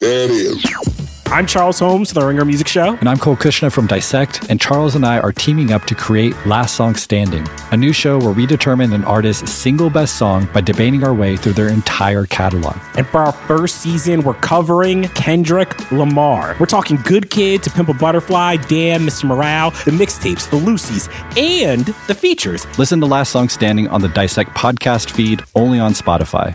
There it is. I'm Charles Holmes, the Ringer Music Show. And I'm Cole Cuchna from Dissect, and Charles and I are teaming up to create Last Song Standing, a new show where we determine an artist's single best song by debating our way through their entire catalog. And for our first season, we're covering Kendrick Lamar. We're talking Good Kid to Pimp a Butterfly, Damn, Mr. Morale, the mixtapes, the Lucy's, and the features. Listen to Last Song Standing on the Dissect podcast feed, only on Spotify.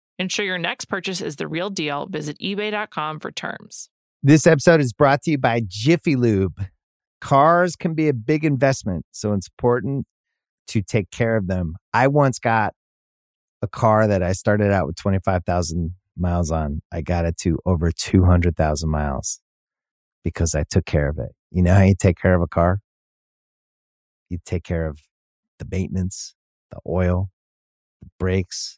Ensure your next purchase is the real deal. Visit eBay.com for terms. This episode is brought to you by Jiffy Lube. Cars can be a big investment, so it's important to take care of them. I once got a car that I started out with 25,000 miles on. I got it to over 200,000 miles because I took care of it. You know how you take care of a car? You take care of the maintenance, the oil, the brakes,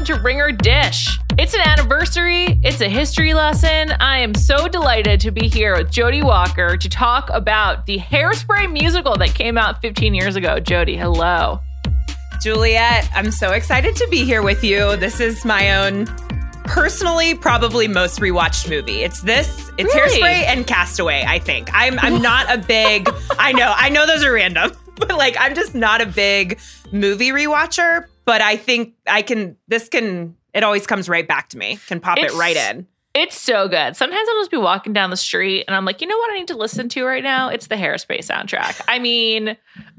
Welcome to Ringer Dish. It's an anniversary, it's a history lesson. I am so delighted to be here with Jody Walker to talk about the Hairspray musical that came out 15 years ago. Jody, hello. Juliet, I'm so excited to be here with you. This is my own personally probably most rewatched movie. It's this, it's Really? Hairspray and Castaway, I think. I'm I'm not a big I know, I know those are random, but like I'm just not a big movie rewatcher, but I think I can this can it always comes right back to me. Can pop It's- it right in. It's so good. Sometimes I'll just be walking down the street and I'm like, you know what I need to listen to right now? It's the Hairspray soundtrack. I mean,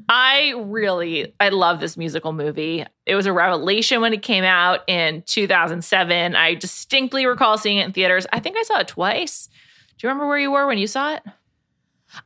I really I love this musical movie. It was a revelation when it came out in 2007. I distinctly recall seeing it in theaters. I think I saw it twice. Do you remember where you were when you saw it?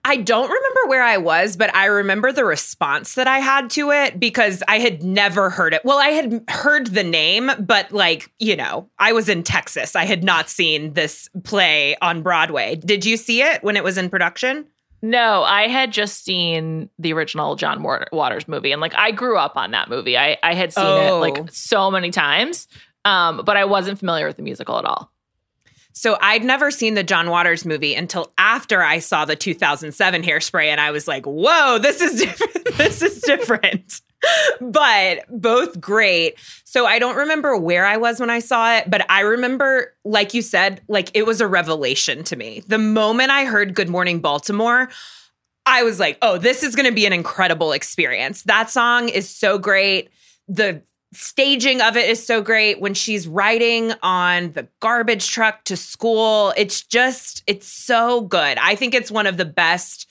I don't remember where I was, but I remember the response that I had to it because I had never heard it. Well, I had heard the name, but like, you know, I was in Texas. I had not seen this play on Broadway. Did you see it when it was in production? No, I had just seen the original John Waters movie, and like I grew up on that movie. I I had seen it Oh. like so many times, um, but I wasn't familiar with the musical at all. So I'd never seen the John Waters movie until after I saw the 2007 Hairspray, and I was like, "Whoa, this is different. this is different." but both great. So I don't remember where I was when I saw it, but I remember, like you said, like it was a revelation to me. The moment I heard "Good Morning Baltimore." I was like, oh, this is going to be an incredible experience. That song is so great. The staging of it is so great when she's riding on the garbage truck to school. It's just, it's so good. I think it's one of the best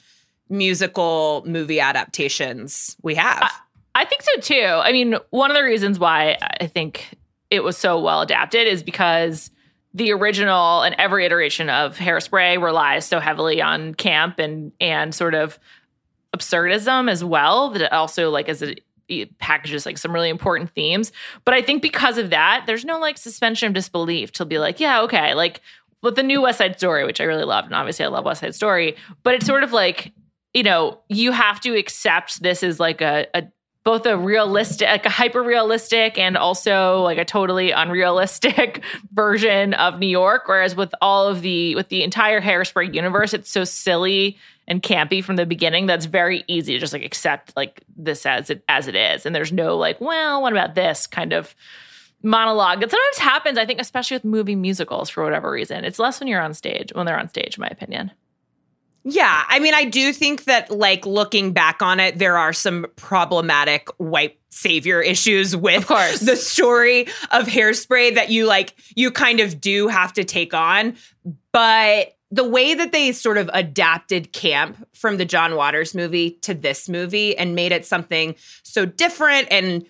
musical movie adaptations we have. I think so too. I mean, one of the reasons why I think it was so well adapted is because the original and every iteration of Hairspray relies so heavily on camp and and sort of absurdism as well that it also like as it it packages like some really important themes. But I think because of that, there's no like suspension of disbelief to be like, yeah, okay, like with the new West Side Story, which I really loved, and obviously I love West Side Story, but it's sort of like you know, you have to accept this is like a, a both a realistic, like a hyper realistic, and also like a totally unrealistic version of New York. Whereas with all of the with the entire Hairspray universe, it's so silly and campy from the beginning that's very easy to just like accept like this as it as it is, and there's no like, well, what about this kind of monologue that sometimes happens. I think, especially with movie musicals, for whatever reason, it's less when you're on stage when they're on stage, in my opinion. Yeah, I mean, I do think that, like, looking back on it, there are some problematic white savior issues with Of course. the story of hairspray that you like, you kind of do have to take on. But the way that they sort of adapted camp from the John Waters movie to this movie and made it something so different and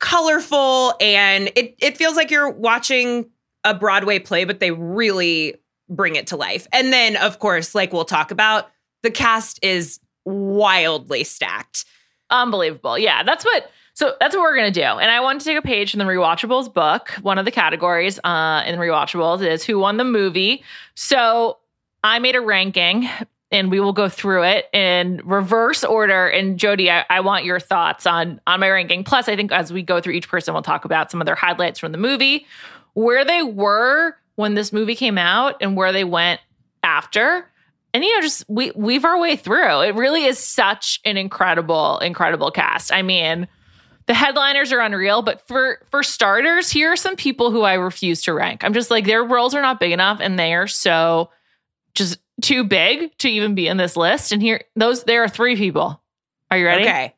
colorful, and it, it feels like you're watching a Broadway play, but they really bring it to life. And then, of course, like we'll talk about, the cast is wildly stacked. Unbelievable. Yeah, that's what. So that's what we're gonna do. And I want to take a page from the Rewatchables book. One of the categories uh, in Rewatchables is who won the movie. So I made a ranking, and we will go through it in reverse order. And Jody, I, I want your thoughts on on my ranking. Plus, I think as we go through each person, we'll talk about some of their highlights from the movie, where they were when this movie came out, and where they went after and you know just we weave our way through it really is such an incredible incredible cast i mean the headliners are unreal but for for starters here are some people who i refuse to rank i'm just like their roles are not big enough and they are so just too big to even be in this list and here those there are three people are you ready Okay.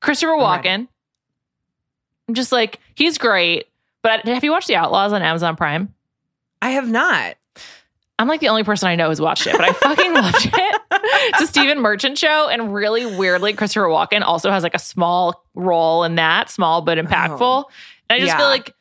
christopher walken i'm just like he's great but have you watched the outlaws on amazon prime I have not. I'm like the only person I know who's watched it, but I fucking loved it. It's a Stephen Merchant show, and really weirdly, Christopher Walken also has like a small role in that, small but impactful. Oh. and I just Yeah. feel like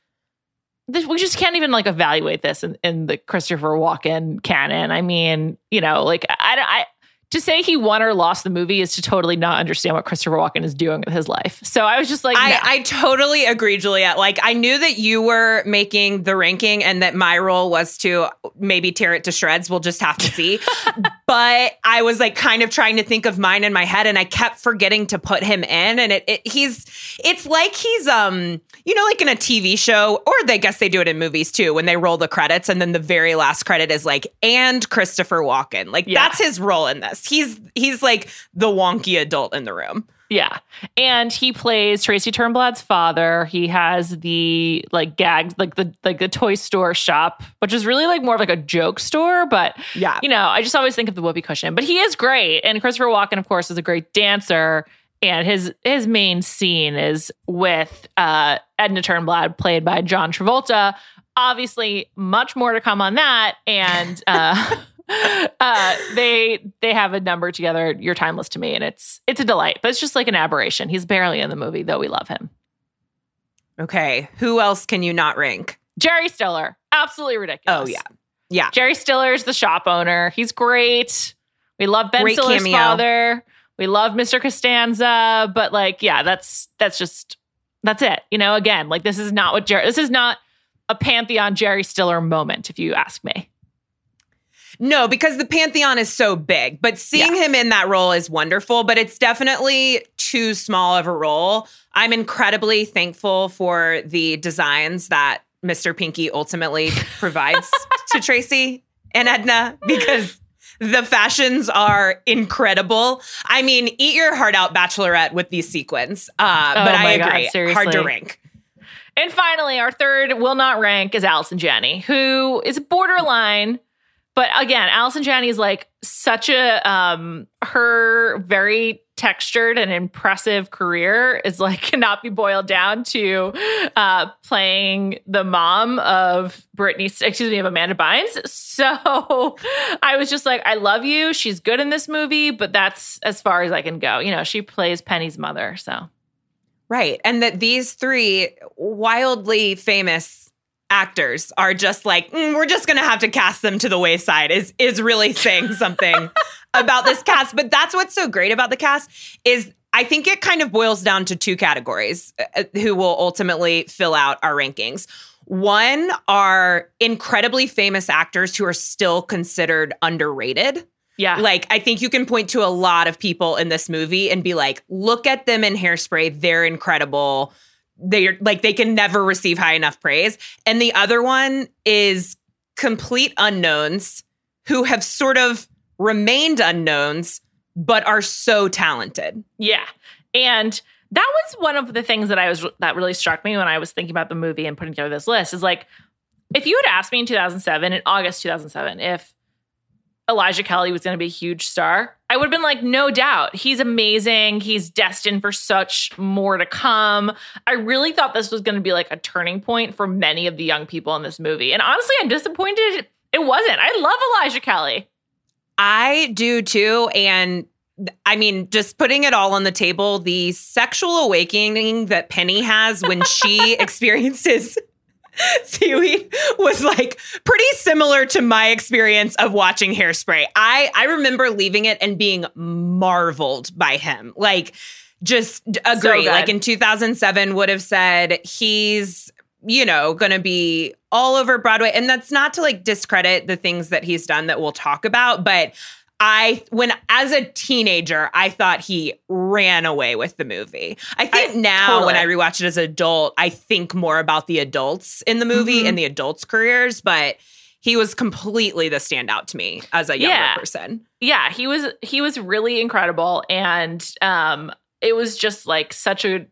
this, we just can't even like evaluate this in, in the Christopher Walken canon. I mean, you know, like I, don't, I to say he won or lost the movie is to totally not understand what Christopher Walken is doing with his life. So I was just like, I, no. I totally agree, Juliet. Like, I knew that you were making the ranking and that my role was to maybe tear it to shreds. We'll just have to see. but I was like kind of trying to think of mine in my head and I kept forgetting to put him in. And it, it he's, it's like he's, um, you know, like in a TV show, or they guess they do it in movies too, when they roll the credits and then the very last credit is like, and Christopher Walken. Like, Yeah. that's his role in this. He's, he's like the wonky adult in the room. Yeah. And he plays Tracy Turnblad's father. He has the like gags, like the like the toy store shop, which is really like more of like a joke store. But Yeah. you know, I just always think of the whoopee cushion. But he is great. And Christopher Walken, of course, is a great dancer. And his his main scene is with uh, Edna Turnblad, played by John Travolta. Obviously, much more to come on that. And uh, uh, they they have a number together. You're timeless to me, and it's it's a delight. But it's just like an aberration. He's barely in the movie, though we love him. Okay. Who else can you not rank? Jerry Stiller, absolutely ridiculous. Oh, yeah. Yeah. Jerry Stiller's the shop owner. He's great. We love Ben Great Stiller's cameo. father. We love Mr. Costanza, but like, yeah, that's that's just that's it. You know, again, like this is not what Jerry. This is not a pantheon Jerry Stiller moment, if you ask me. No, because the Pantheon is so big, but seeing him in that role is wonderful, but it's definitely too small of a role. I'm incredibly thankful for the designs that Mr. Pinky ultimately provides to Tracy and Edna because the fashions are incredible. I mean, eat your heart out, Bachelorette, with these sequins. Uh, Oh but I my God, agree. Hard to rank. And finally, our third will not rank is Allison Janney, who is borderline. But again, Allison Janney is like such a um her very textured and impressive career is like cannot be boiled down to uh playing the mom of Brittany excuse me of Amanda Bynes. So I was just like, I love you. She's good in this movie, but that's as far as I can go. You know, she plays Penny's mother. So Right. And that these three wildly famous actors are just like, "Mm, we're just going to have to cast them to the wayside is is really saying something about this cast. But that's what's so great about the cast is I think it kind of boils down to two categories uh, who will ultimately fill out our rankings. One are incredibly famous actors who are still considered underrated. Yeah. Like, I think you can point to a lot of people in this movie and be like, look at them in hairspray. They're incredible. They're like, they can never receive high enough praise. And the other one is complete unknowns who have sort of remained unknowns, but are so talented. Yeah. And that was one of the things that I was that really struck me when I was thinking about the movie and putting together this list is like if you had asked me in 2007 in August 2007 if Elijah Kelley was going to be a huge star, I would have been like, no doubt. He's amazing. He's destined for such more to come. I really thought this was going to be like a turning point for many of the young people in this movie. And honestly, I'm disappointed it wasn't. I love Elijah Kelley. I do too. And I mean, just putting it all on the table, the sexual awakening that Penny has when she experiences seaweed was like pretty similar to my experience of watching hairspray. I I remember leaving it and being marveled by him. Like just agree. So like in 2007 would have said he's you know, to be all over Broadway and that's not to like discredit the things that he's done that we'll talk about, but I when as a teenager, I thought he ran away with the movie. I think I- now totally. when I rewatch it as an adult, I think more about the adults in the movie Mhm. and the adults' careers, but he was completely the standout to me as a younger Yeah. person. yeah he was he was really incredible and um it was just like such a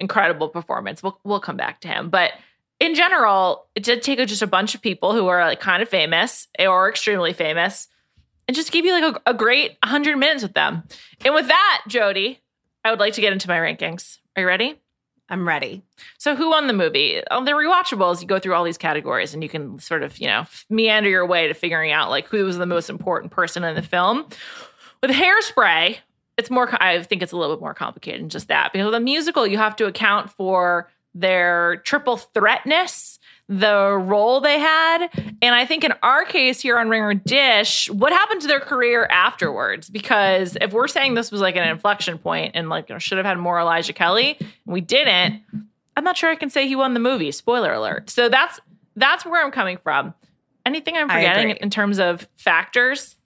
incredible performance we'll, we'll come back to him but in general it did take just a bunch of people who are like kind of famous or extremely famous and just give you like a, a great 100 minutes with them and with that jody i would like to get into my rankings are you ready I'm ready. so who won the movie? Um, On the rewatchables, you go through all these categories and you can sort of, you know, meander your way to figuring out like who was the most important person in the film. With Hairspray, it's more I think it's a little bit more complicated than just that. Because with a musical, you have to account for their triple threatness, the role they had, and I think in our case here on Ringer Dish, what happened to their career afterwards? Because if we're saying this was like an inflection point and like you know, should have had more Elijah Kelley, and we didn't, I'm not sure I can say he won the movie. Spoiler alert. So that's that's where I'm coming from. Anything I'm forgetting in terms of factors?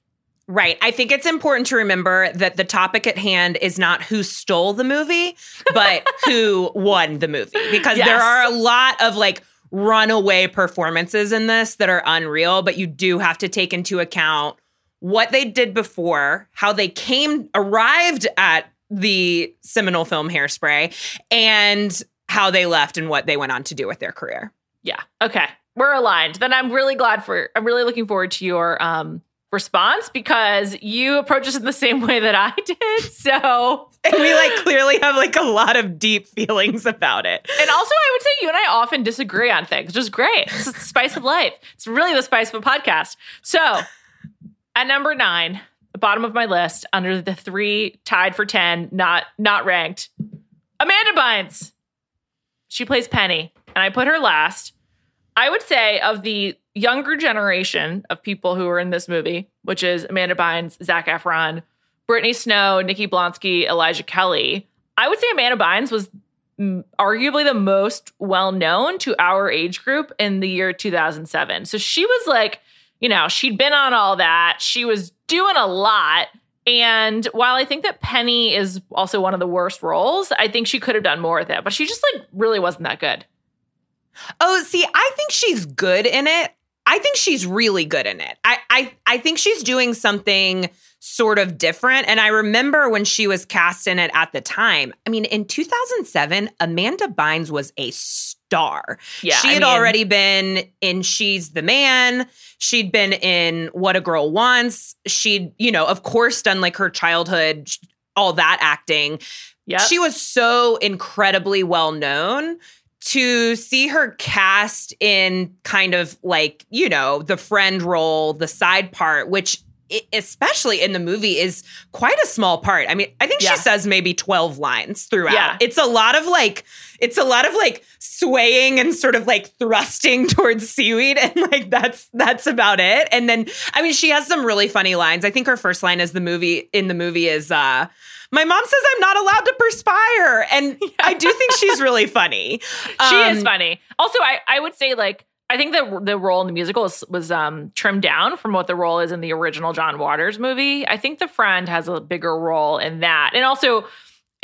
Right. I think it's important to remember that the topic at hand is not who stole the movie, but who won the movie. Because Yes. there are a lot of like runaway performances in this that are unreal, but you do have to take into account what they did before, how they came, arrived at the seminal film Hairspray, and how they left and what they went on to do with their career. Yeah. Okay. We're aligned. Then I'm really glad for I'm really looking forward to your um response because you approach this in the same way that I did. So And we like clearly have like a lot of deep feelings about it. And also, I would say you and I often disagree on things, which is great. It's the spice of life. It's really the spice of a podcast. So, at number nine, the bottom of my list, under the three tied for ten, not not ranked, Amanda Bynes. She plays Penny, and I put her last. I would say of the younger generation of people who are in this movie, which is Amanda Bynes, Zac Efron, Brittany Snow, Nikki Blonsky, Elijah Kelley. I would say Amanda Bynes was arguably the most well known to our age group in the year 2007. So she was like, you know, she'd been on all that. She was doing a lot. And while I think that Penny is also one of the worst roles, I think she could have done more with it, but she just like really wasn't that good. Oh, see, I think she's good in it. I think she's really good in it. I I I think she's doing something sort of different. And I remember when she was cast in it at the time. I mean, in 2007, Amanda Bynes was a star. Yeah, she I had mean- already been in She's the Man. She'd been in What a Girl Wants. She'd, you know, of course, done like her childhood, all that acting. Yeah. She was so incredibly well known to see her cast in kind of like, you know, the friend role, the side part, which especially in the movie is quite a small part. I mean, I think Yeah. she says maybe 12 lines throughout. Yeah. It's a lot of like it's a lot of like swaying and sort of like thrusting towards seaweed and like that's that's about it. And then I mean she has some really funny lines. I think her first line is the movie in the movie is uh my mom says I'm not allowed to perspire. And I do think she's really funny. she Um, is funny. Also, I, I would say like I think the the role in the musical was, was um, trimmed down from what the role is in the original John Waters movie. I think the friend has a bigger role in that, and also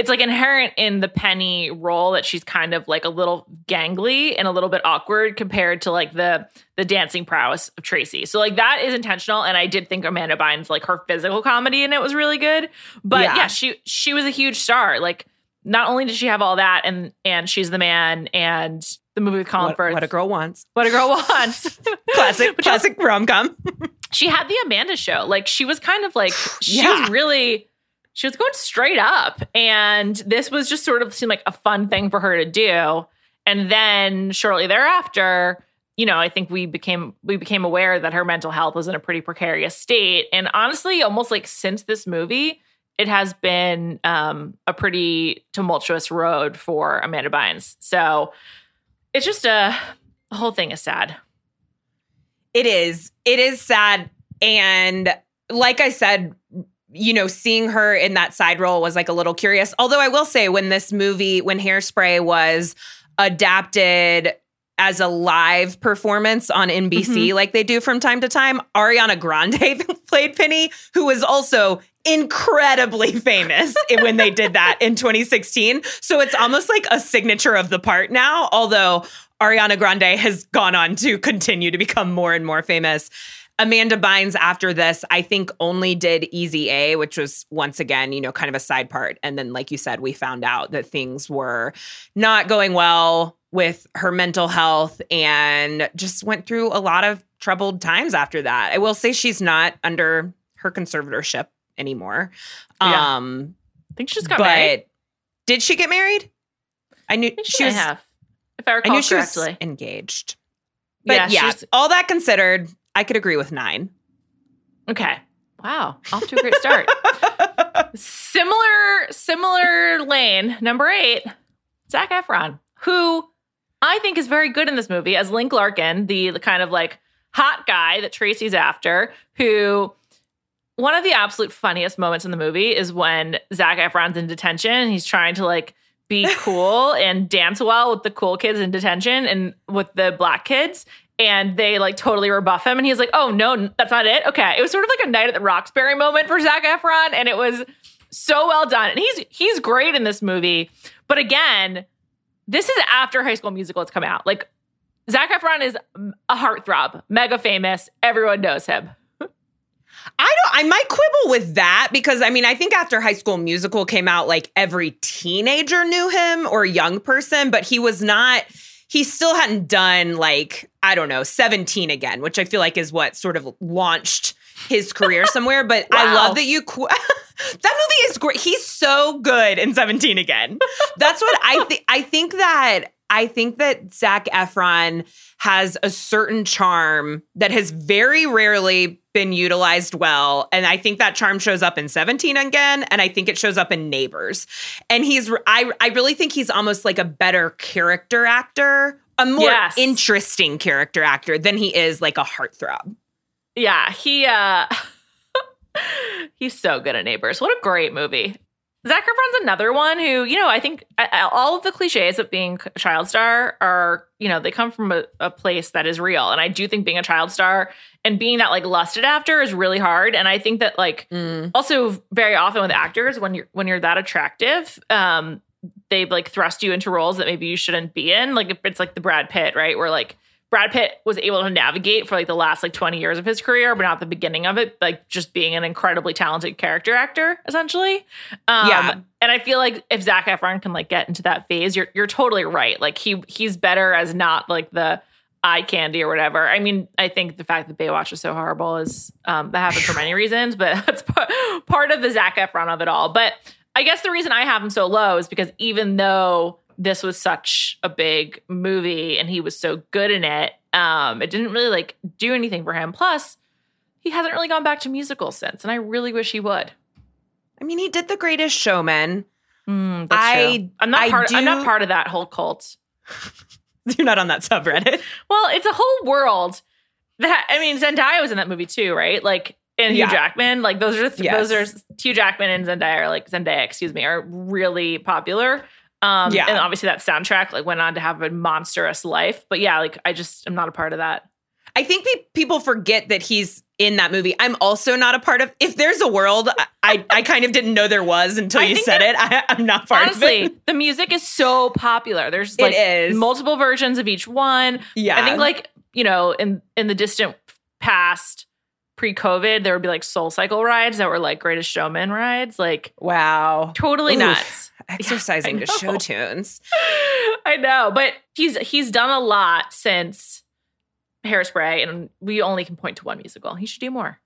it's like inherent in the Penny role that she's kind of like a little gangly and a little bit awkward compared to like the the dancing prowess of Tracy. So like that is intentional, and I did think Amanda Bynes like her physical comedy in it was really good. But Yeah. yeah, she she was a huge star. Like not only did she have all that, and and she's the man, and the movie with Colin What, Firth, what a girl wants. what a girl wants. Classic, But she also- classic rom com. she had the Amanda show. Like she was kind of like she Yeah. was really she was going straight up. And this was just sort of seemed like a fun thing for her to do. And then shortly thereafter, you know, I think we became we became aware that her mental health was in a pretty precarious state. And honestly, almost like since this movie, it has been um, a pretty tumultuous road for Amanda Bynes. So it's just a the whole thing is sad. It is. It is sad. And like I said, you know, seeing her in that side role was like a little curious. Although I will say, when this movie, when Hairspray was adapted as a live performance on NBC, mm-hmm. like they do from time to time, Ariana Grande played Penny, who was also incredibly famous when they did that in 2016. So it's almost like a signature of the part now, although Ariana Grande has gone on to continue to become more and more famous. Amanda Bynes, after this, I think only did Easy A, which was once again, you know, kind of a side part. And then, like you said, we found out that things were not going well with her mental health and just went through a lot of troubled times after that. I will say she's not under her conservatorship anymore. Yeah. Um, I think she's got but married. did she get married? I knew I she, she was. have, if I I recall knew she was engaged. But Yeah, yeah, all that considered, I could agree with nine. Okay. Wow. Off to a great start. similar, similar lane. Number eight, Zac Efron, who I think is very good in this movie as Link Larkin, the, the kind of like hot guy that Tracy's after, who one of the absolute funniest moments in the movie is when Zac Efron's in detention and he's trying to like be cool and dance well with the cool kids in detention and with the black kids. And they like totally rebuff him. And he's like, oh, no, that's not it. Okay. It was sort of like a night at the Roxbury moment for Zac Efron. And it was so well done. And he's he's great in this movie. But again, this is after High School Musical has come out. Like Zac Efron is a heartthrob, mega famous. Everyone knows him. I don't I might quibble with that because I mean I think after High School Musical came out like every teenager knew him or young person but he was not he still hadn't done like I don't know 17 again which I feel like is what sort of launched his career somewhere but I love that you qu- that movie is great. He's so good in 17 again. That's what I think I think that I think that Zac Efron has a certain charm that has very rarely been utilized well. And I think that charm shows up in 17 again. And I think it shows up in Neighbors. And he's, I, I really think he's almost like a better character actor, a more Yes. interesting character actor than he is like a heartthrob. Yeah, he uh he's so good at Neighbors. What a great movie. Zac Efron's another one who, you know, I think all of the cliches of being a child star are, you know, they come from a, a place that is real. And I do think being a child star and being that like lusted after is really hard. And I think that like also very often with actors when you're when you're that attractive, um, they like thrust you into roles that maybe you shouldn't be in. Like if it's like the Brad Pitt, right? Where like Brad Pitt was able to navigate for like the last like 20 years of his career, but not the beginning of it, like just being an incredibly talented character actor, essentially. Um, Yeah. And I feel like if Zac Efron can like get into that phase, you're you're totally right. Like he he's better as not like the eye candy or whatever. I mean, I think the fact that Baywatch is so horrible is um, that happens for many reasons, but that's part, part of the Zac Efron of it all. But I guess the reason I have him so low is because even though this was such a big movie and he was so good in it, um, it didn't really like do anything for him. Plus, he hasn't really gone back to musicals since, and I really wish he would. I mean, he did The Greatest Showman. Mm, I- true. I'm not I part. I'm not part of that whole cult. You're not on that subreddit. Well, it's a whole world. That I mean, Zendaya was in that movie too, right? Like, and Hugh Jackman. Like, those are th- Yes. those are Hugh Jackman and Zendaya, are like Zendaya, excuse me, are really popular. Um, Yeah. and obviously that soundtrack like went on to have a monstrous life. But yeah, like I just am not a part of that. I think pe- people forget that he's in that movie. I'm also not a part of. If there's a world, I I, kind of didn't know there was until I you said it. I, I'm not part Honestly, of it. Honestly, the music is so popular. There's like multiple versions of each one. Yeah, I think like, you know, in in the distant past pre-COVID, there would be like soul cycle rides that were like greatest showman rides. Like wow, totally Oof. nuts. Exercising I to show tunes. I know, but he's he's done a lot since Hairspray, and we only can point to one musical. He should do more.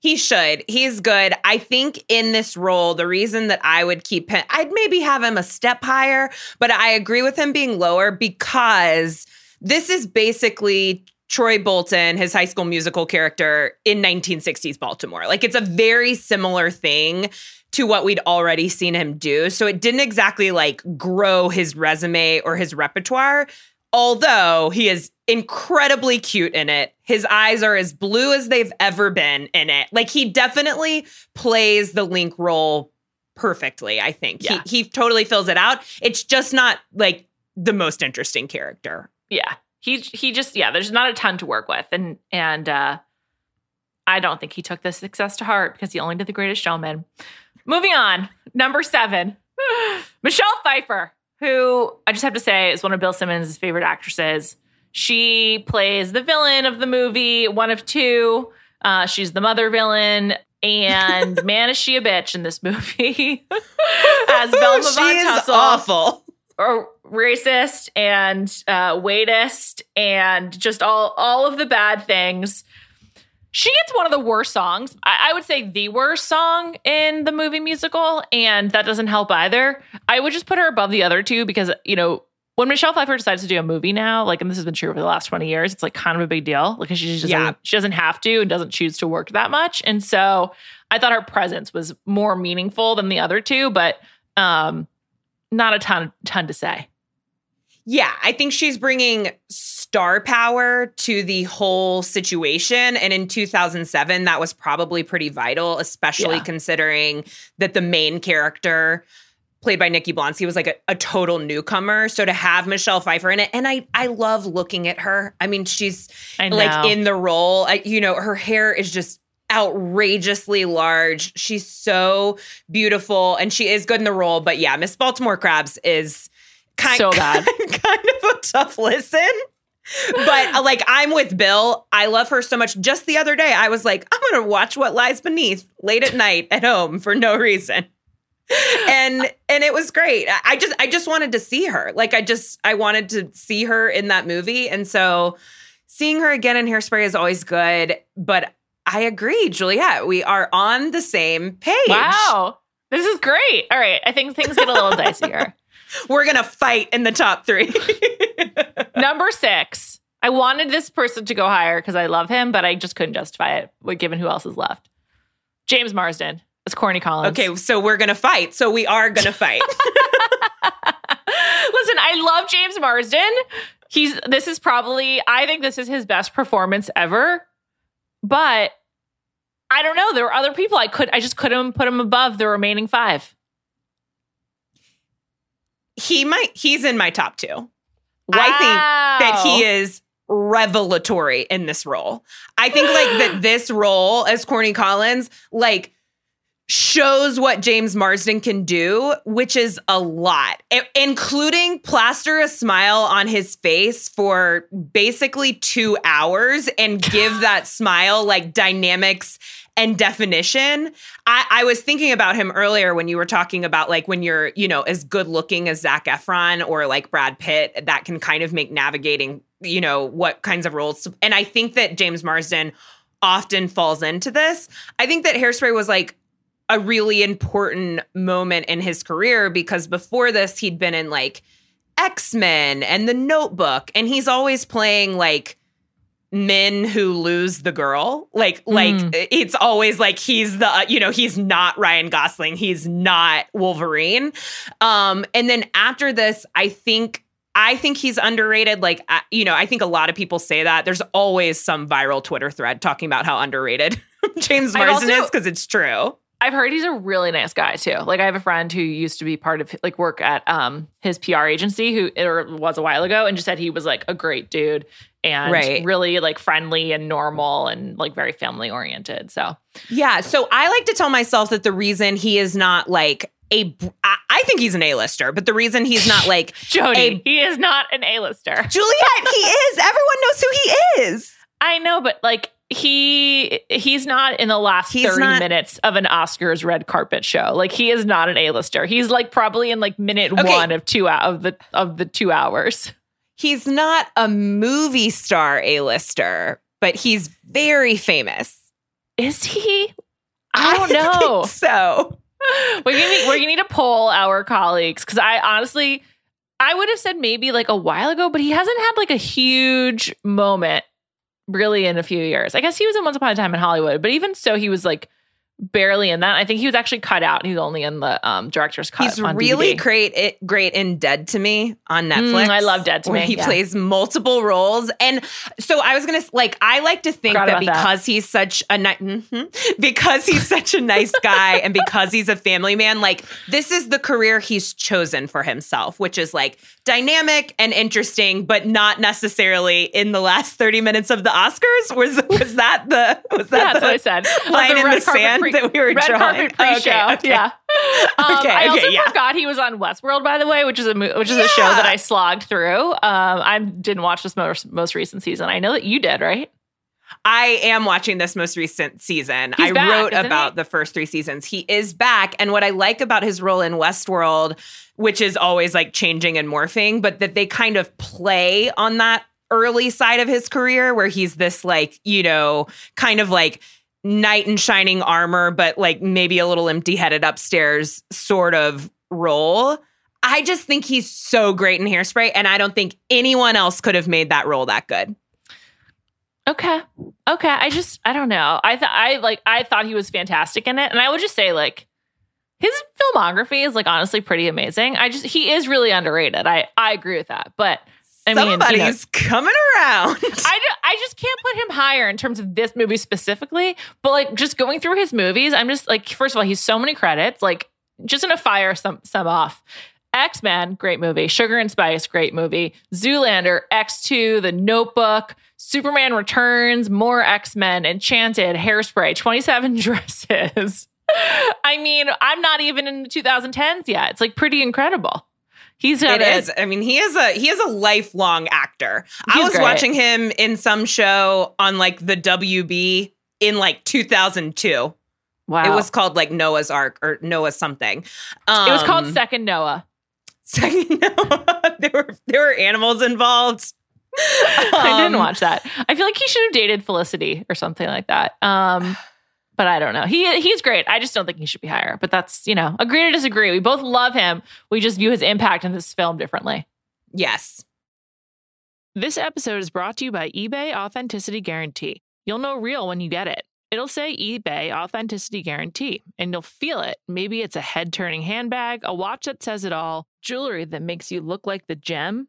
He should. He's good. I think in this role, the reason that I would keep him, I'd maybe have him a step higher, but I agree with him being lower because this is basically Troy Bolton, his high school musical character in 1960s Baltimore. Like it's a very similar thing to what we'd already seen him do. So it didn't exactly like grow his resume or his repertoire, although he is incredibly cute in it. His eyes are as blue as they've ever been in it. Like he definitely plays the Link role perfectly, I think. Yeah. He he totally fills it out. It's just not like the most interesting character. Yeah, he he just yeah. There's not a ton to work with, and and uh, I don't think he took this success to heart because he only did The Greatest Showman. Moving on, number seven, Michelle Pfeiffer, who I just have to say is one of Bill Simmons' favorite actresses. She plays the villain of the movie, one of two. Uh, she's the mother villain, and man, is she a bitch in this movie. As Velma she Von is Tussle awful. or racist and uh, weightist and just all all of the bad things. She gets one of the worst songs. I, I would say the worst song in the movie musical, and that doesn't help either. I would just put her above the other two because you know when Michelle Pfeiffer decides to do a movie now, like, and this has been true for the last twenty years, it's like kind of a big deal because she just Yeah. doesn't, she doesn't have to and doesn't choose to work that much, and so I thought her presence was more meaningful than the other two, but um, not a ton ton to say. Yeah, I think she's bringing star power to the whole situation. And in 2007, that was probably pretty vital, especially Yeah. considering that the main character, played by Nikki Blonsky, was like a, a total newcomer. So to have Michelle Pfeiffer in it, and I I love looking at her. I mean, she's I like in the role. I, you know, her hair is just outrageously large. She's so beautiful, and she is good in the role. But yeah, Miss Baltimore Crabs is kind So bad. kind of a tough listen. But uh, like I'm with Bill. I love her so much. Just the other day, I was like, I'm gonna watch what lies beneath late at night at home for no reason. And and it was great. I- just I just wanted to see her. Like I just I wanted to see her in that movie. And so seeing her again in hairspray is always good. But I agree, Juliet. We are on the same page. Wow. This is great. All right. I think things get a little dicey We're gonna fight in the top three. Number six. I wanted this person to go higher because I love him, but I just couldn't justify it with- given who else is left. James Marsden. It's Corny Collins. okay, so we're gonna fight. So we are gonna fight. Listen, I love James Marsden. He's this is probably I think this is his best performance ever. But I don't know. There were other people I could I just couldn't put him above the remaining five. He might he's in my top two. I think that he is revelatory in this role. I think like that this role as Corny Collins like shows what James Marsden can do, which is a lot, I- including plaster a smile on his face for basically 2 hours and give that smile like dynamics and definition. I, I was thinking about him earlier when you were talking about like when you're, you know, as good looking as Zac Efron or like Brad Pitt, that can kind of make navigating, you know, what kinds of roles. To, and I think that James Marsden often falls into this. I think that Hairspray was like a really important moment in his career because before this, he'd been in like X Men and The Notebook, and he's always playing like men who lose the girl. Like like it's always like he's the you know he's not Ryan Gosling. He's not Wolverine. Um and then after this I think I think he's underrated. Like I- you know I think a lot of people say that. There's always some viral Twitter thread talking about how underrated James Marsden also- is because it's true. I've heard he's a really nice guy too. Like I have a friend who used to be part of like work at um his PR agency who or was a while ago and just said he was like a great dude and Right. really like friendly and normal and like very family oriented. So Yeah. So I like to tell myself that the reason he is not like a I think he's an A-lister, but the reason he's not like Jody, A- he is not an A-lister. Juliet, he is. Everyone knows who he is. I know, but like he he's not in the last He's 30 not- minutes of an Oscars red carpet show. Like he is not an A-lister. He's like probably in like minute Okay. one of two out of the of the two hours. He's not a movie star A-lister, but he's very famous. Is he? I don't know. think so we're gonna need, we're gonna need to poll our colleagues because I honestly I would have said maybe like a while ago, but he hasn't had like a huge moment really in a few years. I guess he was in Once Upon a Time in Hollywood, but even so, he was like barely in that. I think he was actually cut out. He's only in the um, director's cut. he's really DVD. great it, great in dead to me on netflix Mm, I love Dead to Me, he yeah. plays multiple roles and so i was gonna like i like to think Forgot that about that. because he's such a ni- mhm. because he's such a nice guy and because he's a family man like this is the career he's chosen for himself which is like dynamic and interesting but not necessarily in the last 30 minutes of the oscars was was that the was Yeah, that that's what I said. Line the in the sand pre- that we were red drawing? carpet pre-show. Okay, okay. Yeah. Um, Okay, I also yeah. forgot he was on Westworld, by the way, which is a mo- which is a show that I slogged through. Um, I didn't watch this most most recent season. I know that you did, right? I am watching this most recent season. He's I back, wrote about he? the first three seasons. He is back. And what I like about his role in Westworld, which is always like changing and morphing, but that they kind of play on that early side of his career where he's this like, you know, kind of like knight in shining armor, but like maybe a little empty headed upstairs sort of role. I just think he's so great in hairspray. And I don't think anyone else could have made that role that good. Okay. Okay. I just I don't know. I thought I like I thought he was fantastic in it. And I would just say like his filmography is like honestly pretty amazing. I just he is really underrated. I I agree with that. But I mean, you know, Somebody's coming around. I, ju- I just can't put him higher in terms of this movie specifically, but like just going through his movies, I'm just like, first of all, he's so many credits. Like, just gonna fire some some off. X Men, great movie. Sugar and Spice, great movie. Zoolander, X2, The Notebook, Superman Returns, more X Men, Enchanted, Hairspray, 27 Dresses. I mean, I'm not even in the 2010s yet. It's like pretty incredible. He's got It a- is. I mean, he is a he is a lifelong actor. I was great. watching him in some show on like the WB in like 2002. Wow. It was called like Noah's Ark or Noah something. Um, it was called Second Noah. Second Noah. there were there were animals involved. I didn't Um, watch that. I feel like he should have dated Felicity or something like that. Um, but I don't know. He he's great. I just don't think he should be higher. But that's you know, agree to disagree. We both love him. We just view his impact in this film differently. Yes. This episode is brought to you by eBay Authenticity Guarantee. You'll know real when you get it. It'll say eBay Authenticity Guarantee, and you'll feel it. Maybe it's a head turning handbag, a watch that says it all, jewelry that makes you look like the gem.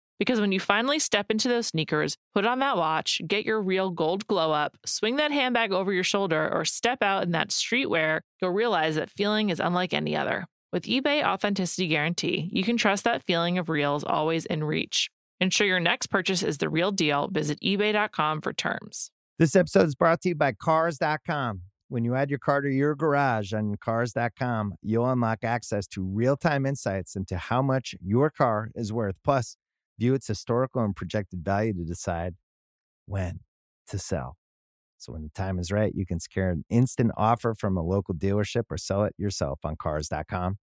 Because when you finally step into those sneakers, put on that watch, get your real gold glow up, swing that handbag over your shoulder, or step out in that streetwear, you'll realize that feeling is unlike any other. With eBay Authenticity Guarantee, you can trust that feeling of real is always in reach. Ensure your next purchase is the real deal. Visit eBay.com for terms. This episode is brought to you by Cars.com. When you add your car to your garage on Cars.com, you'll unlock access to real time insights into how much your car is worth. Plus, view its historical and projected value to decide when to sell. So, when the time is right, you can secure an instant offer from a local dealership or sell it yourself on Cars.com.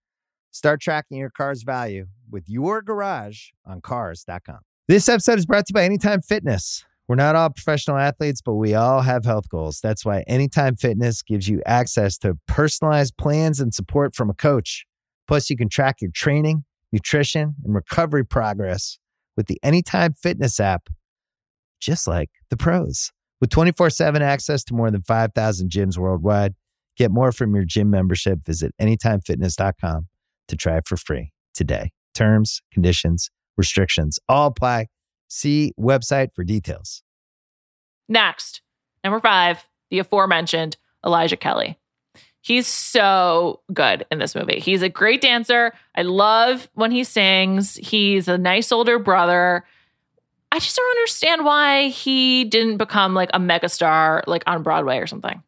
Start tracking your car's value with your garage on Cars.com. This episode is brought to you by Anytime Fitness. We're not all professional athletes, but we all have health goals. That's why Anytime Fitness gives you access to personalized plans and support from a coach. Plus, you can track your training, nutrition, and recovery progress with the Anytime Fitness app, just like the pros. With 24 7 access to more than 5,000 gyms worldwide, get more from your gym membership. Visit AnytimeFitness.com to try it for free today. Terms, conditions, restrictions all apply. See website for details. Next, number five, the aforementioned Elijah Kelley. He's so good in this movie. He's a great dancer. I love when he sings. He's a nice older brother. I just don't understand why he didn't become like a megastar like on Broadway or something.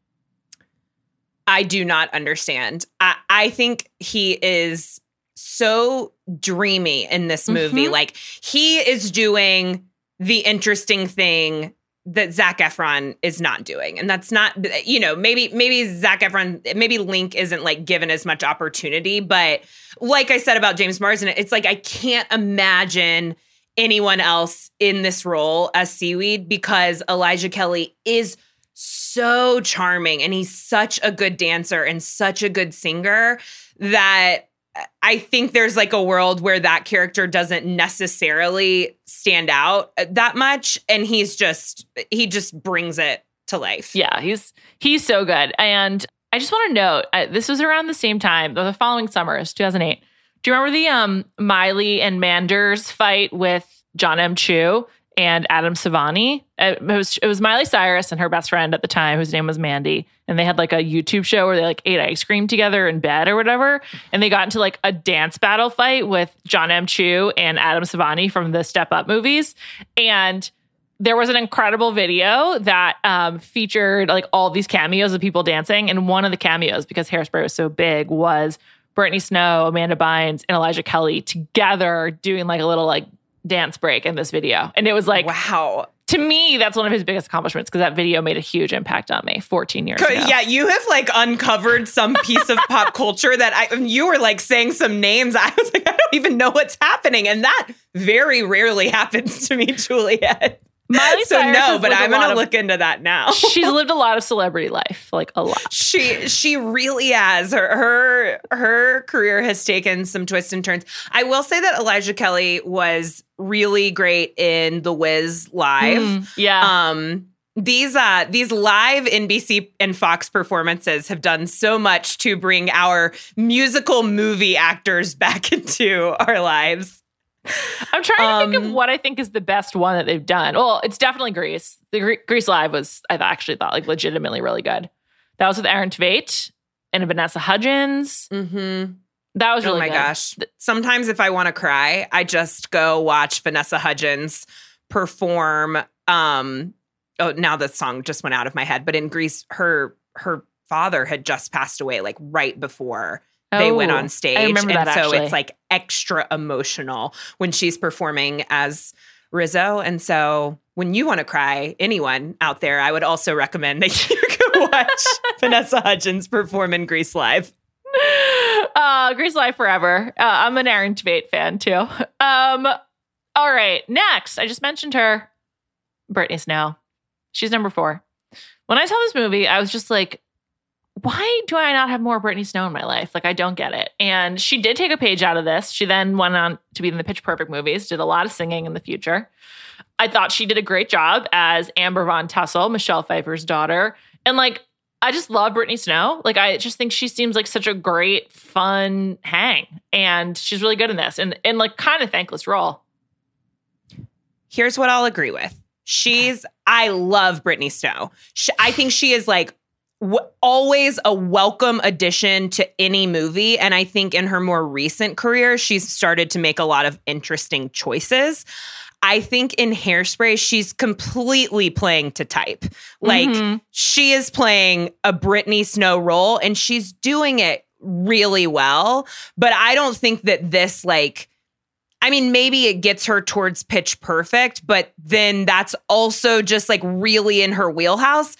I do not understand. I, I think he is so dreamy in this movie. Mhm. Like he is doing the interesting thing that Zac Efron is not doing. And that's not, you know, maybe, maybe Zac Efron, maybe Link isn't like given as much opportunity. But like I said about James Marsden, it's like I can't imagine anyone else in this role as Seaweed because Elijah Kelley is so charming and he's such a good dancer and such a good singer that I think there's like a world where that character doesn't necessarily stand out that much and he's just he just brings it to life. Yeah, he's he's so good. And I just want to note uh, this was around the same time, the following summer, it's 2008. Do you remember the um Miley and Manders fight with John M. Chu and Adam Sevani? Uh, It was it was Miley Cyrus and her best friend at the time, whose name was Mandy, and they had like a YouTube show where they like ate ice cream together in bed or whatever, and they got into like a dance battle fight with John M. Chu and Adam Sevani from the Step Up movies, and there was an incredible video that um, featured like all these cameos of people dancing, and one of the cameos, because Hairspray was so big, was Brittany Snow, Amanda Bynes, and Elijah Kelley together doing like a little like dance break in this video, and it was like wow. to me that's one of his biggest accomplishments because that video made a huge impact on me 14 years ago. Yeah, you have like uncovered some piece of pop culture that I you were like saying some names. I was like, I don't even know what's happening. And that very rarely happens to me, Juliet. Miley so Cyrus no, but I'm gonna of- look into that now. She's lived a lot of celebrity life, like a lot. She she really has. Her her her career has taken some twists and turns. I will say that Elijah Kelley was really great in The Wiz live. Mm, yeah. Um these uh these live NBC and Fox performances have done so much to bring our musical movie actors back into our lives. I'm trying to think of Um, what I think is the best one that they've done. Well, it's definitely Grease. The Gre- Grease Live was, I actually thought, like legitimately really good. That was with Aaron Tveit and Vanessa Hudgens. Mm-hmm. That was really oh my good. gosh. Sometimes if I want to cry, I just go watch Vanessa Hudgens perform um oh now the song just went out of my head, but in Grease her her father had just passed away like right before they went Oh, on stage. I remember and that so actually. it's like extra emotional when she's performing as Rizzo. And so when you want to cry, anyone out there, I would also recommend that you go watch Vanessa Hudgens perform in Grease Live. uh, Grease Live forever. Uh, I'm an Aaron Tveit fan too. Um, all right, next, I just mentioned her, Brittany Snow. She's number four. When I saw this movie, I was just like, why do I not have more Brittany Snow in my life? Like, I don't get it. And she did take a page out of this. She then went on to be in the Pitch Perfect movies, did a lot of singing in the future. I thought she did a great job as Amber Von Tussle, Michelle Pfeiffer's daughter. And like, I just love Brittany Snow. Like, I just think she seems like such a great, fun hang. And she's really good in this and, and like kind of thankless role. here's what I'll agree with. She's, I love Brittany Snow. She, I think she is like w- always a welcome addition to any movie. And I think in her more recent career, she's started to make a lot of interesting choices. I think in Hairspray, she's completely playing to type. Like Mhm. she is playing a Brittany Snow role and she's doing it really well. But I don't think that this, like, I mean, maybe it gets her towards pitch perfect, but then that's also just like really in her wheelhouse.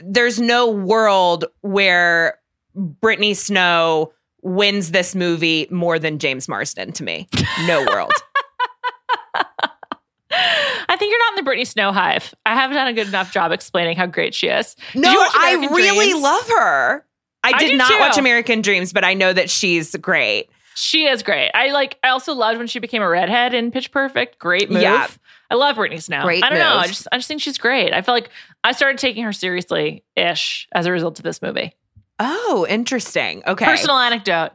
There's no world where Brittany Snow wins this movie more than James Marsden to me. No world. I think you're not in the Brittany Snow hive. I haven't done a good enough job explaining how great she is. No, I really Dreams? love her. I I did do not too. watch American Dreams, but I know that she's great. She is great. I like. I also loved when she became a redhead in Pitch Perfect. Great move. Yeah. I love Brittany Snow. Great I don't know. I just I just think she's great. I feel like I started taking her seriously ish as a result of this movie. Oh, interesting. Okay. Personal anecdote.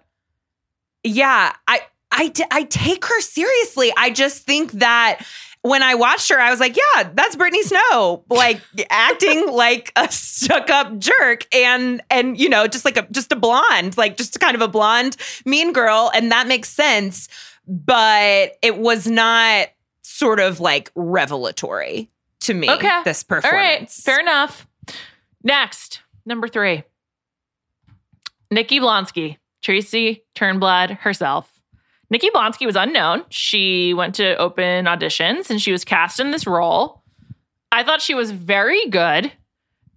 Yeah, I I t- I take her seriously. I just think that when I watched her, I was like, yeah, that's Brittany Snow, like acting like a stuck-up jerk, and and you know, just like a just a blonde, like just kind of a blonde mean girl, and that makes sense. But it was not sort of like revelatory to me. Okay. this performance. All right, fair enough. Next, number three, Nikki Blonsky, Tracy Turnblad herself. Nikki Blonsky was unknown. She went to open auditions and she was cast in this role. I thought she was very good.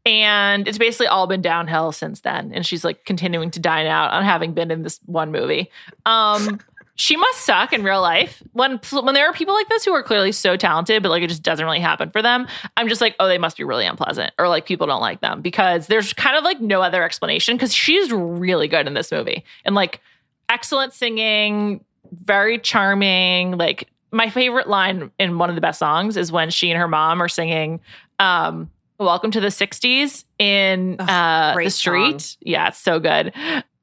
And it's basically all been downhill since then. And she's like continuing to dine out on having been in this one movie. Um, she must suck in real life. When when there are people like this who are clearly so talented, but like it just doesn't really happen for them, I'm just like, oh, they must be really unpleasant, or like people don't like them because there's kind of like no other explanation. Because she's really good in this movie and like excellent singing, very charming. Like my favorite line in one of the best songs is when she and her mom are singing. Um, Welcome to the 60s in Ugh, uh, the street. song. Yeah, it's so good.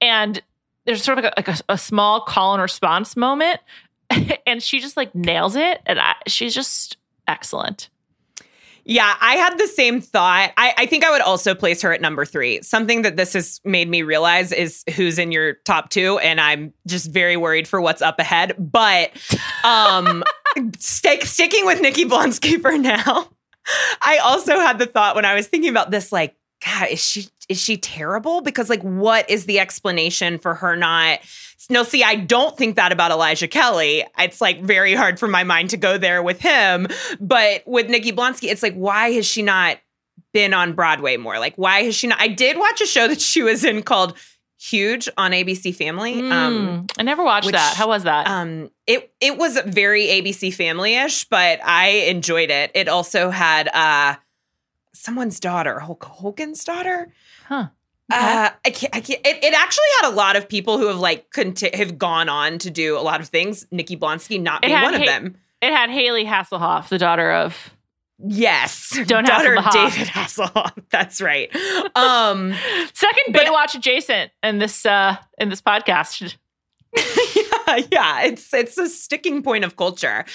And there's sort of like a, like a, a small call and response moment, and she just like nails it. And I, she's just excellent. Yeah, I had the same thought. I, I think I would also place her at number three. Something that this has made me realize is who's in your top two, and I'm just very worried for what's up ahead. But um stick sticking with Nikki Blonsky for now. I also had the thought when I was thinking about this, like, God, is she is she terrible? Because like, what is the explanation for her not? No, see, I don't think that about Elijah Kelley. It's like very hard for my mind to go there with him. But with Nikki Blonsky, it's like, why has she not been on Broadway more? Like, why has she not? I did watch a show that she was in called Huge on ABC Family. Um, Mm, I never watched which, that. How was that? um, it it was very ABC Family-ish, but I enjoyed it. It also had uh someone's daughter, Hulk Hogan's daughter. huh. Uh, I can't. I can't. It, it actually had a lot of people who have like conti- have gone on to do a lot of things. Nikki Blonsky not being one of them. It had Hayley Hasselhoff, the daughter of. Yes, Don't daughter hassle of the Hoff. David Hasselhoff. That's right. Um, Second Baywatch adjacent in this uh in this podcast. yeah, yeah, it's it's a sticking point of culture.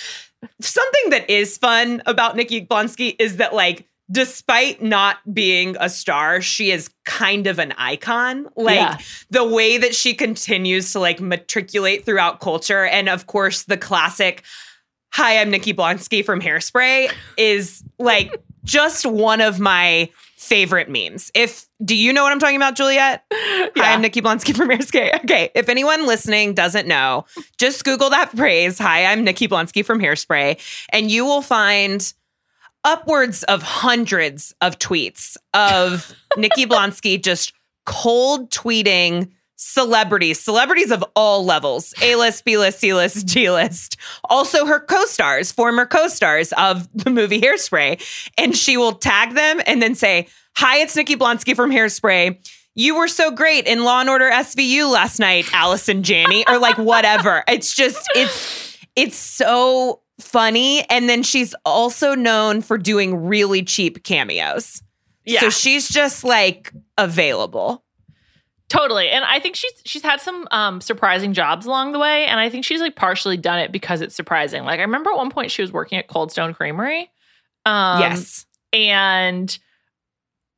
Something that is fun about Nikki Blonsky is that like despite not being a star, she is kind of an icon. Like Yeah. the way that she continues to like matriculate throughout culture and of course the classic Hi, I'm Nikki Blonsky from Hairspray is like just one of my favorite memes. If do you know what I'm talking about, Juliet? Hi, I'm Nikki Blonsky from Hairspray. Okay, if anyone listening doesn't know, just Google that phrase, Hi, I'm Nikki Blonsky from Hairspray, and you will find upwards of hundreds of tweets of Nikki Blonsky just cold tweeting celebrities, celebrities of all levels A list, B list, C list, D list. Also, her co stars, former co stars of the movie Hairspray. And she will tag them and then say, Hi, it's Nikki Blonsky from Hairspray. You were so great in Law and Order SVU last night, Allison Janney, or like whatever. It's just, it's, it's so funny. And then she's also known for doing really cheap cameos. Yeah. So she's just like available. Totally. And I think she's she's had some um surprising jobs along the way. And I think she's like partially done it because it's surprising. Like I remember at one point she was working at Cold Stone Creamery. Um yes. and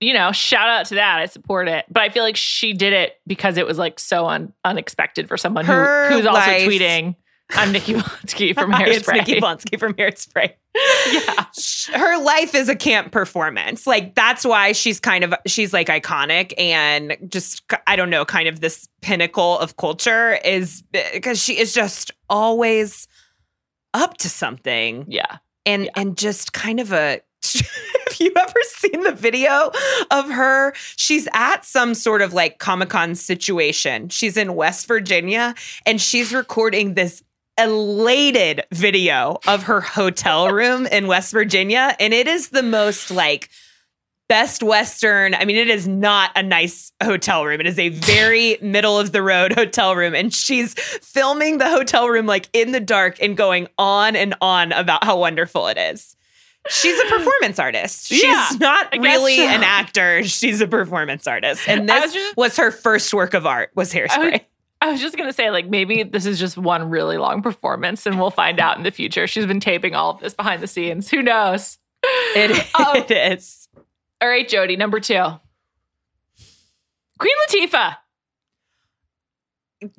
you know, shout out to that. I support it. But I feel like she did it because it was like so un- unexpected for someone who, who's also life- tweeting, I'm Nikki Blonsky from Hi, It's Hairspray. Nikki Blonsky from Hairspray. yeah. Her life is a camp performance. Like that's why she's kind of she's like iconic and just I don't know, kind of this pinnacle of culture is because she is just always up to something Yeah. and and just kind of a have you ever seen the video of her she's at some sort of like comic-con situation she's in west virginia and she's recording this elated video of her hotel room in west virginia and it is the most like Best Western. I mean, it is not a nice hotel room. It is a very middle of the road hotel room. And she's filming the hotel room like in the dark and going on and on about how wonderful it is. She's a performance artist. She's Yeah, not really so. an actor. She's a performance artist. And this was just- was her first work of art was hairspray. I was just gonna say, like, maybe this is just one really long performance, and we'll find out in the future. She's been taping all of this behind the scenes. Who knows? It, Um, it is. All right, Jody, number two. Queen Latifah.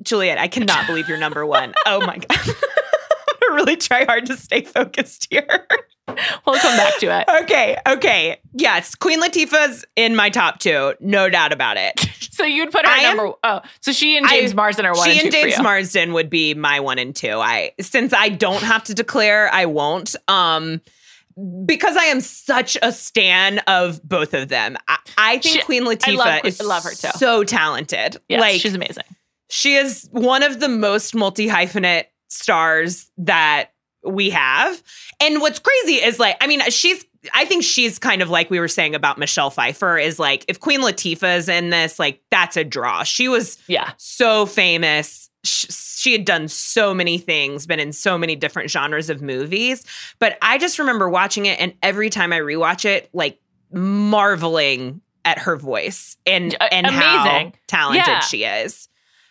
Juliet, I cannot believe you're number one. Oh my God. I really try hard to stay focused here. We'll come back to it. Okay, okay. Yes, Queen Latifah's in my top two, no doubt about it. So you'd put her I at am- number. Oh, so she and I- James Marsden are one she and and two James for you. Marsden would be my one and two. I since I don't have to declare, I won't. Um because I am such a stan of both of them. I, I think She- Queen Latifah love is I love her too. so talented. Yes, like she's amazing. she is one of the most multi hyphenate stars that we have. And what's crazy is like, I mean, she's, I think she's kind of like we were saying about Michelle Pfeiffer is like, if Queen Latifah is in this, like, that's a draw. She was Yeah, so famous. Sh- She had done so many things, been in so many different genres of movies. But I just remember watching it, and every time I rewatch it, like marveling at her voice and Uh, and how talented Yeah. she is.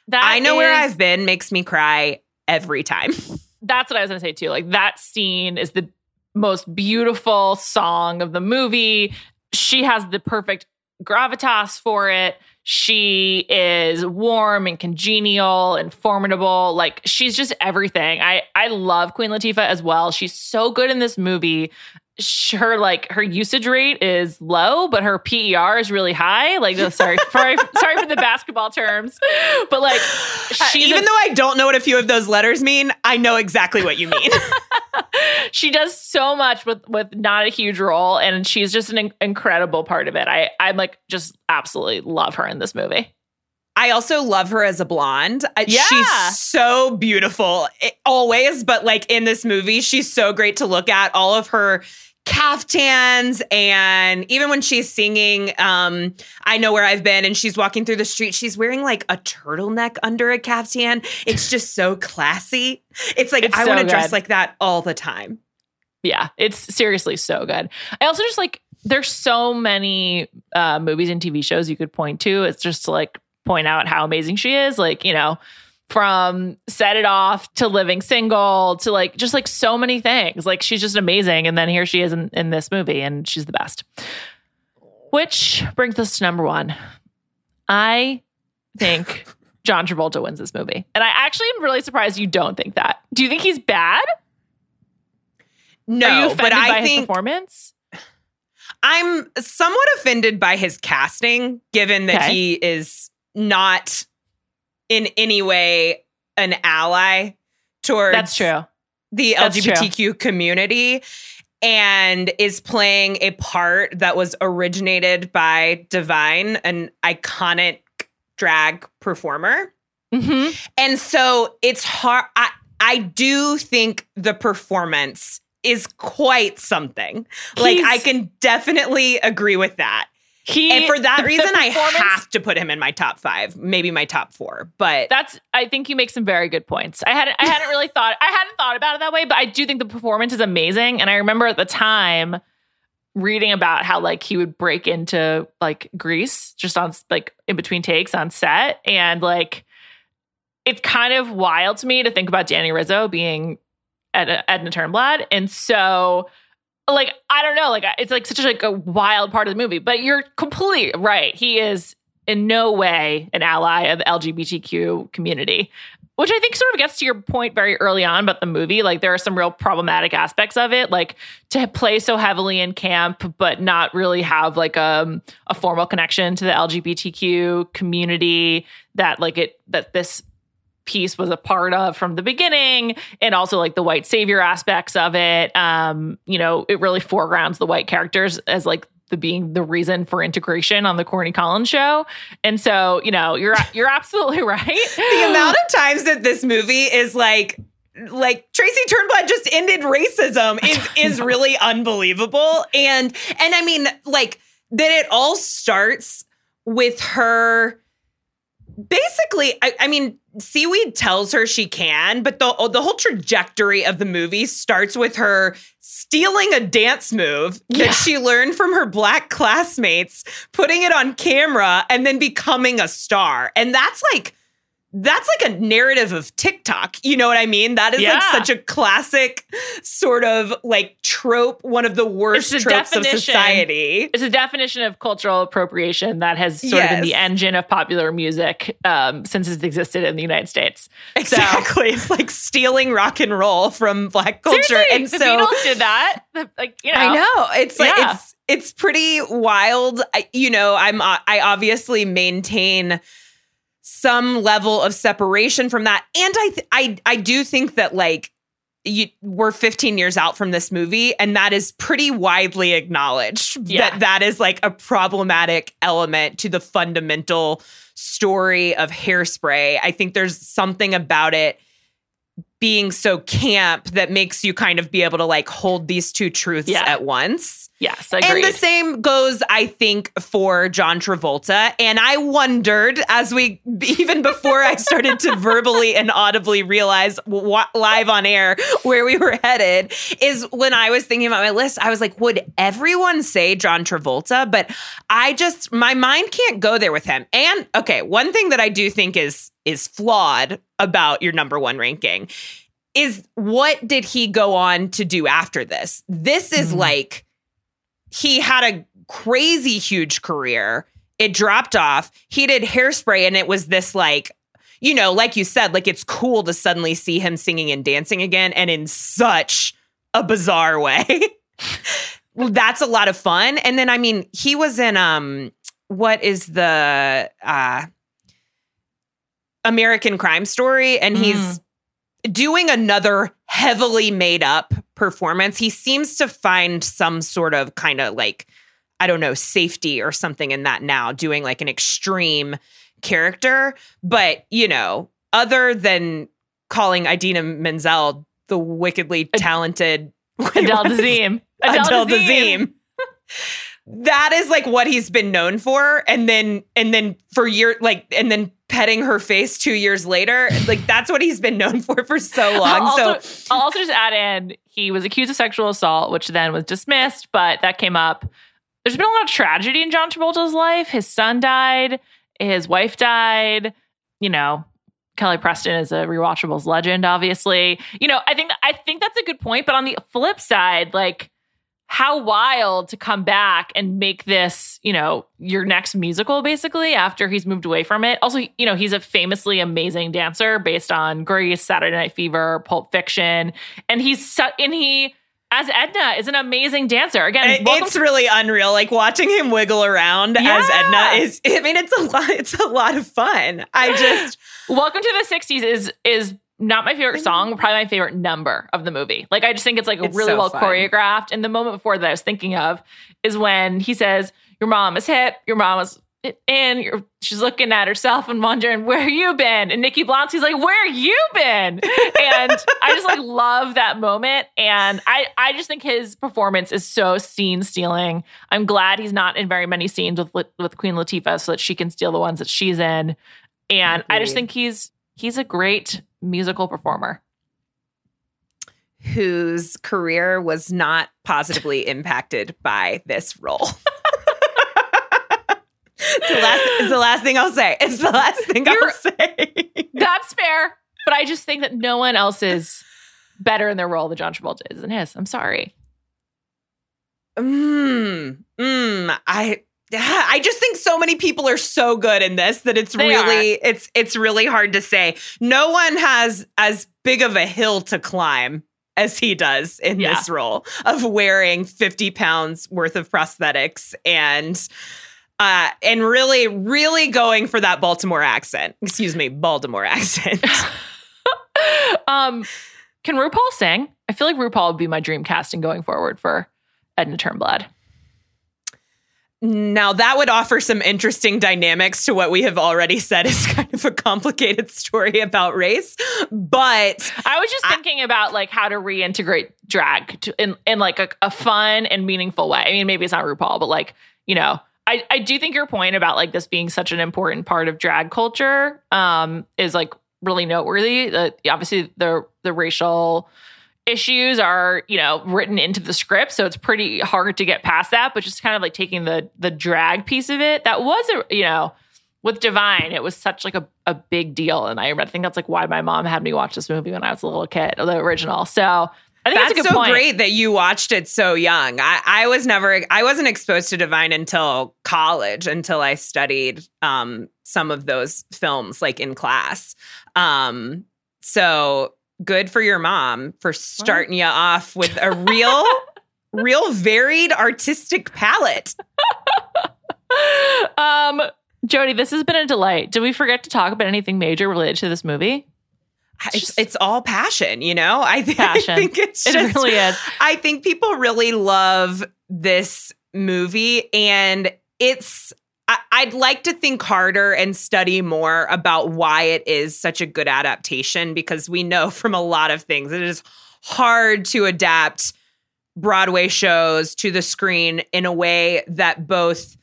that I know where I've been makes me cry every time. that's what I was gonna say too. Like that scene is the most beautiful song of the movie. She has the perfect gravitas for it. She is warm and congenial and formidable. Like she's just everything. I I love Queen Latifah as well. She's so good in this movie. Her like her usage rate is low, but her PER is really high. Like, oh, sorry, sorry, sorry for the basketball terms, but like, uh, she's Even a- though I don't know what a few of those letters mean, I know exactly what you mean. she does so much with with not a huge role and she's just an in- incredible part of it i i'm like just absolutely love her in this movie I also love her as a blonde. Yeah. She's so beautiful eh, always, but like in this movie, she's so great to look at. All of her caftans and even when she's singing um I know where I've been and she's walking through the street she's wearing like a turtleneck under a caftan it's just so classy it's like It's I so want to dress like that all the time yeah it's seriously so good i also just like there's so many uh movies and tv shows you could point to it's just like point out how amazing she is like you know from set it off to living single to like just like so many things. Like she's just amazing and then here she is in, in this movie and she's the best. Which brings us to number one. I think john travolta wins this movie and i actually am really surprised you don't think that. Do you think he's bad? No are you offended but I by his think performance? I'm somewhat offended by his casting, given that Okay. he is not in any way an ally towards that's true the That's true. LGBTQ community and is playing a part that was originated by Divine, an iconic drag performer. hmm And so it's hard. I, I do think the performance is quite something. Like, I can definitely agree with that. He and for that reason, I have to put him in my top five, maybe my top four. But That's. I think you make some very good points. I hadn't. I hadn't really thought. I hadn't thought about it that way, but I do think the performance is amazing. And I remember at the time reading about how like he would break into like Grease just on like in between takes on set, and like it's kind of wild to me to think about Danny Rizzo being Ed- Edna Turnblad, and so like I don't know, like it's like such a, like a wild part of the movie. But you're completely right. He is in no way an ally of the LGBTQ community, which I think sort of gets to your point very early on about the movie. Like there are some real problematic aspects of it, like to play so heavily in camp, but not really have like um, a formal connection to the LGBTQ community that like it that this piece was a part of from the beginning and also like the white savior aspects of it. Um you know it really foregrounds the white characters as like the being the reason for integration on the Corny Collins show. And so you know you're you're absolutely right. The amount of times that this movie is like like Tracy Turnblad just ended racism is is really unbelievable. And and I mean like that it all starts with her basically I, I mean seaweed tells her she can but the oh, the whole trajectory of the movie starts with her stealing a dance move Yeah. that she learned from her black classmates putting it on camera and then becoming a star and that's like that's like a narrative of TikTok. You know what I mean? That is like such a classic sort of like trope, one of the worst It's tropes of society. It's a definition of cultural appropriation that has sort of been the engine of popular music um, since it's existed in the United States. Exactly. It's like stealing rock and roll from black culture. Seriously, and the so Beatles did that. Like you know, I know. It's like Yeah. it's it's pretty wild. I, you know, I'm uh, I obviously maintain some level of separation from that. And I th- I I do think that like you, we're 15 years out from this movie and that is pretty widely acknowledged Yeah. that that is like a problematic element to the fundamental story of hairspray i think there's something about it being so camp that makes you kind of be able to like hold these two truths Yeah. at once Yes, I guess. and the same goes, I think, for John Travolta. And I wondered, as we, even before I started to verbally and audibly realize live on air where we were headed, is when I was thinking about my list, I was like, would everyone say John Travolta? But I just, my mind can't go there with him. And okay, one thing that I do think is is flawed about your number one ranking is what did he go on to do after this? This is Mhm. like he had a crazy huge career. It dropped off. He did hairspray, and it was this like, you know, like you said, like it's cool to suddenly see him singing and dancing again, and in such a bizarre way. well, that's a lot of fun. And then, I mean, he was in um, what is the uh, American Crime Story, and he's doing another heavily made up performance. He seems to find some sort of kind of like, I don't know, safety or something in that now, doing like an extreme character. But, you know, other than calling Idina Menzel the wickedly talented Adele Dazeem. Adele Dazeem. that is like what he's been known for and then and then for year like and then petting her face 2 years later like that's what he's been known for for so long I'll so I'll also just add in he was accused of sexual assault, which then was dismissed, but that came up. There's been a lot of tragedy in John Travolta's life. His son died, his wife died. You know, Kelly Preston is a rewatchables legend, obviously. You know, I think I think that's a good point. But on the flip side, like how wild to come back and make this, you know, your next musical basically after he's moved away from it. Also, you know, he's a famously amazing dancer based on Grease, Saturday Night Fever, Pulp Fiction, and he's su- and he as Edna is an amazing dancer. Again, it's really unreal like watching him wiggle around as Edna is I mean it's a lot it's a lot of fun I just Welcome to the 60s is is not my favorite song, probably my favorite number of the movie. Like I just think it's like It's really so well fun. choreographed. And the moment before that I was thinking of is when he says, Your mom is hip, your mom is in, she's looking at herself and wondering, Where you been? And Nikki Blonsky's like, Where you been? And I just like love that moment. And I I just think his performance is so scene stealing. I'm glad he's not in very many scenes with with Queen Latifah so that she can steal the ones that she's in. And I just think he's he's a great musical performer. whose career was not positively impacted by this role. it's, the last, it's the last thing I'll say. It's the last thing I'll say. That's fair. But I just think that no one else is better in their role than John Travolta is in his. I'm sorry. Mm, mm, I I just think so many people are so good in this that it's They really it's it's really hard to say. No one has as big of a hill to climb as he does in Yeah. this role of wearing 50 pounds worth of prosthetics and uh and really really going for that Baltimore accent. Excuse me, Baltimore accent. Um, can RuPaul sing? I feel like RuPaul would be my dream casting going forward for Edna Turnblad. Now that would offer some interesting dynamics to what we have already said is kind of a complicated story about race. But I was just I- thinking about like how to reintegrate drag to, in in like a, a fun and meaningful way. I mean, maybe it's not RuPaul, but like you know, I, I do think your point about like this being such an important part of drag culture um, is like really noteworthy. That obviously the the racial issues are you know written into the script, so it's pretty hard to get past that. But just kind of like taking the the drag piece of it, that was a you know with Divine, it was such like a, a big deal, and I, I think that's like why my mom had me watch this movie when I was a little kid, the original. So I think That's that's, a good so point. great that you watched it so young. I, I was never, I wasn't exposed to Divine until college, until I studied um, some of those films like in class. Um, so good for your mom for starting you off with a real, real varied artistic palette. um, Jody, this has been a delight. Did we forget to talk about anything major related to this movie? It's, just- it's all passion, you know. I, th- I think it's It just really is. I think people really love this movie, and it's. I, I'd like to think harder and study more about why it is such a good adaptation because we know from a lot of things it is hard to adapt Broadway shows to the screen in a way that both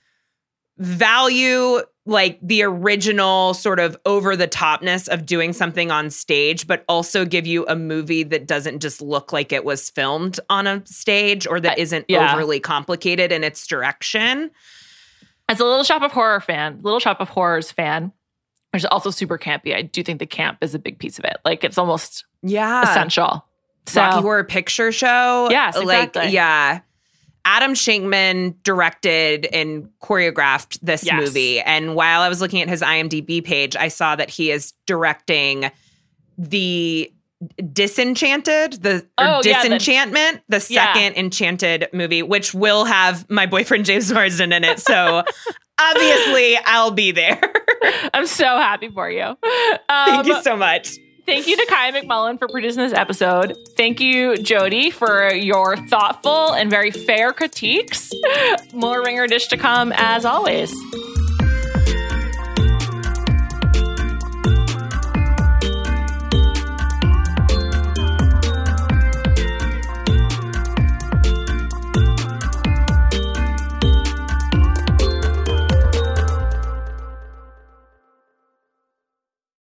value like the original sort of over the topness of doing something on stage, but also give you a movie that doesn't just look like it was filmed on a stage or that isn't yeah. overly complicated in its direction. As a Little Shop of Horror fan, Little Shop of Horrors fan, which is also super campy. I do think the camp is a big piece of it. Like it's almost Yeah. essential. So Rocky Horror Picture Show. Yes, Like, exactly. yeah. Adam Shankman directed and choreographed this Yes. movie. And while I was looking at his IMDb page, I saw that he is directing the Disenchanted, the Oh, yeah, the- Disenchantment, the, Yeah. second Enchanted movie, which will have my boyfriend James Marsden in it. So obviously I'll be there. I'm so happy for you. Um, Thank you so much. Thank you to Kaya McMullen for producing this episode. Thank you, Jody, for your thoughtful and very fair critiques. More ringer dish to come, as always.